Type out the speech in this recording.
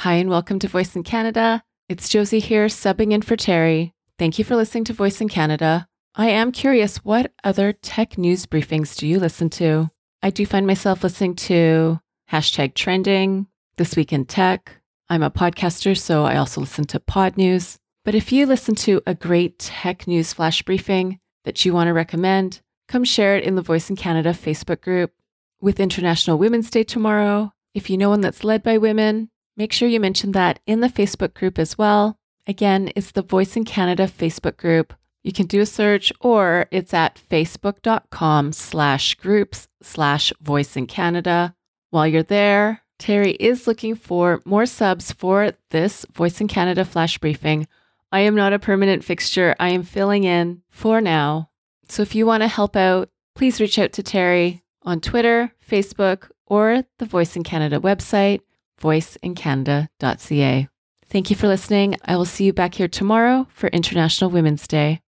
Hi, and welcome to Voice in Canada. It's Josie here, subbing in for Teri. Thank you for listening to Voice in Canada. I am curious, what other tech news briefings do you listen to? I do find myself listening to hashtag trending, This Week in Tech. I'm a podcaster, so I also listen to Podnews. But if you listen to a great tech news flash briefing that you want to recommend, come share it in the Voice in Canada Facebook group. With International Women's Day tomorrow, if you know one that's led by women, make sure you mention that in the Facebook group as well. Again, it's the Voice in Canada Facebook group. You can do a search or it's at facebook.com slash groups slash voice in Canada. While you're there, Teri is looking for more subs for this Voice in Canada flash briefing. I am not a permanent fixture. I am filling in for now. So if you want to help out, please reach out to Teri on Twitter, Facebook, or the Voice in Canada website, voiceincanada.ca. Thank you for listening. I will see you back here tomorrow for International Women's Day.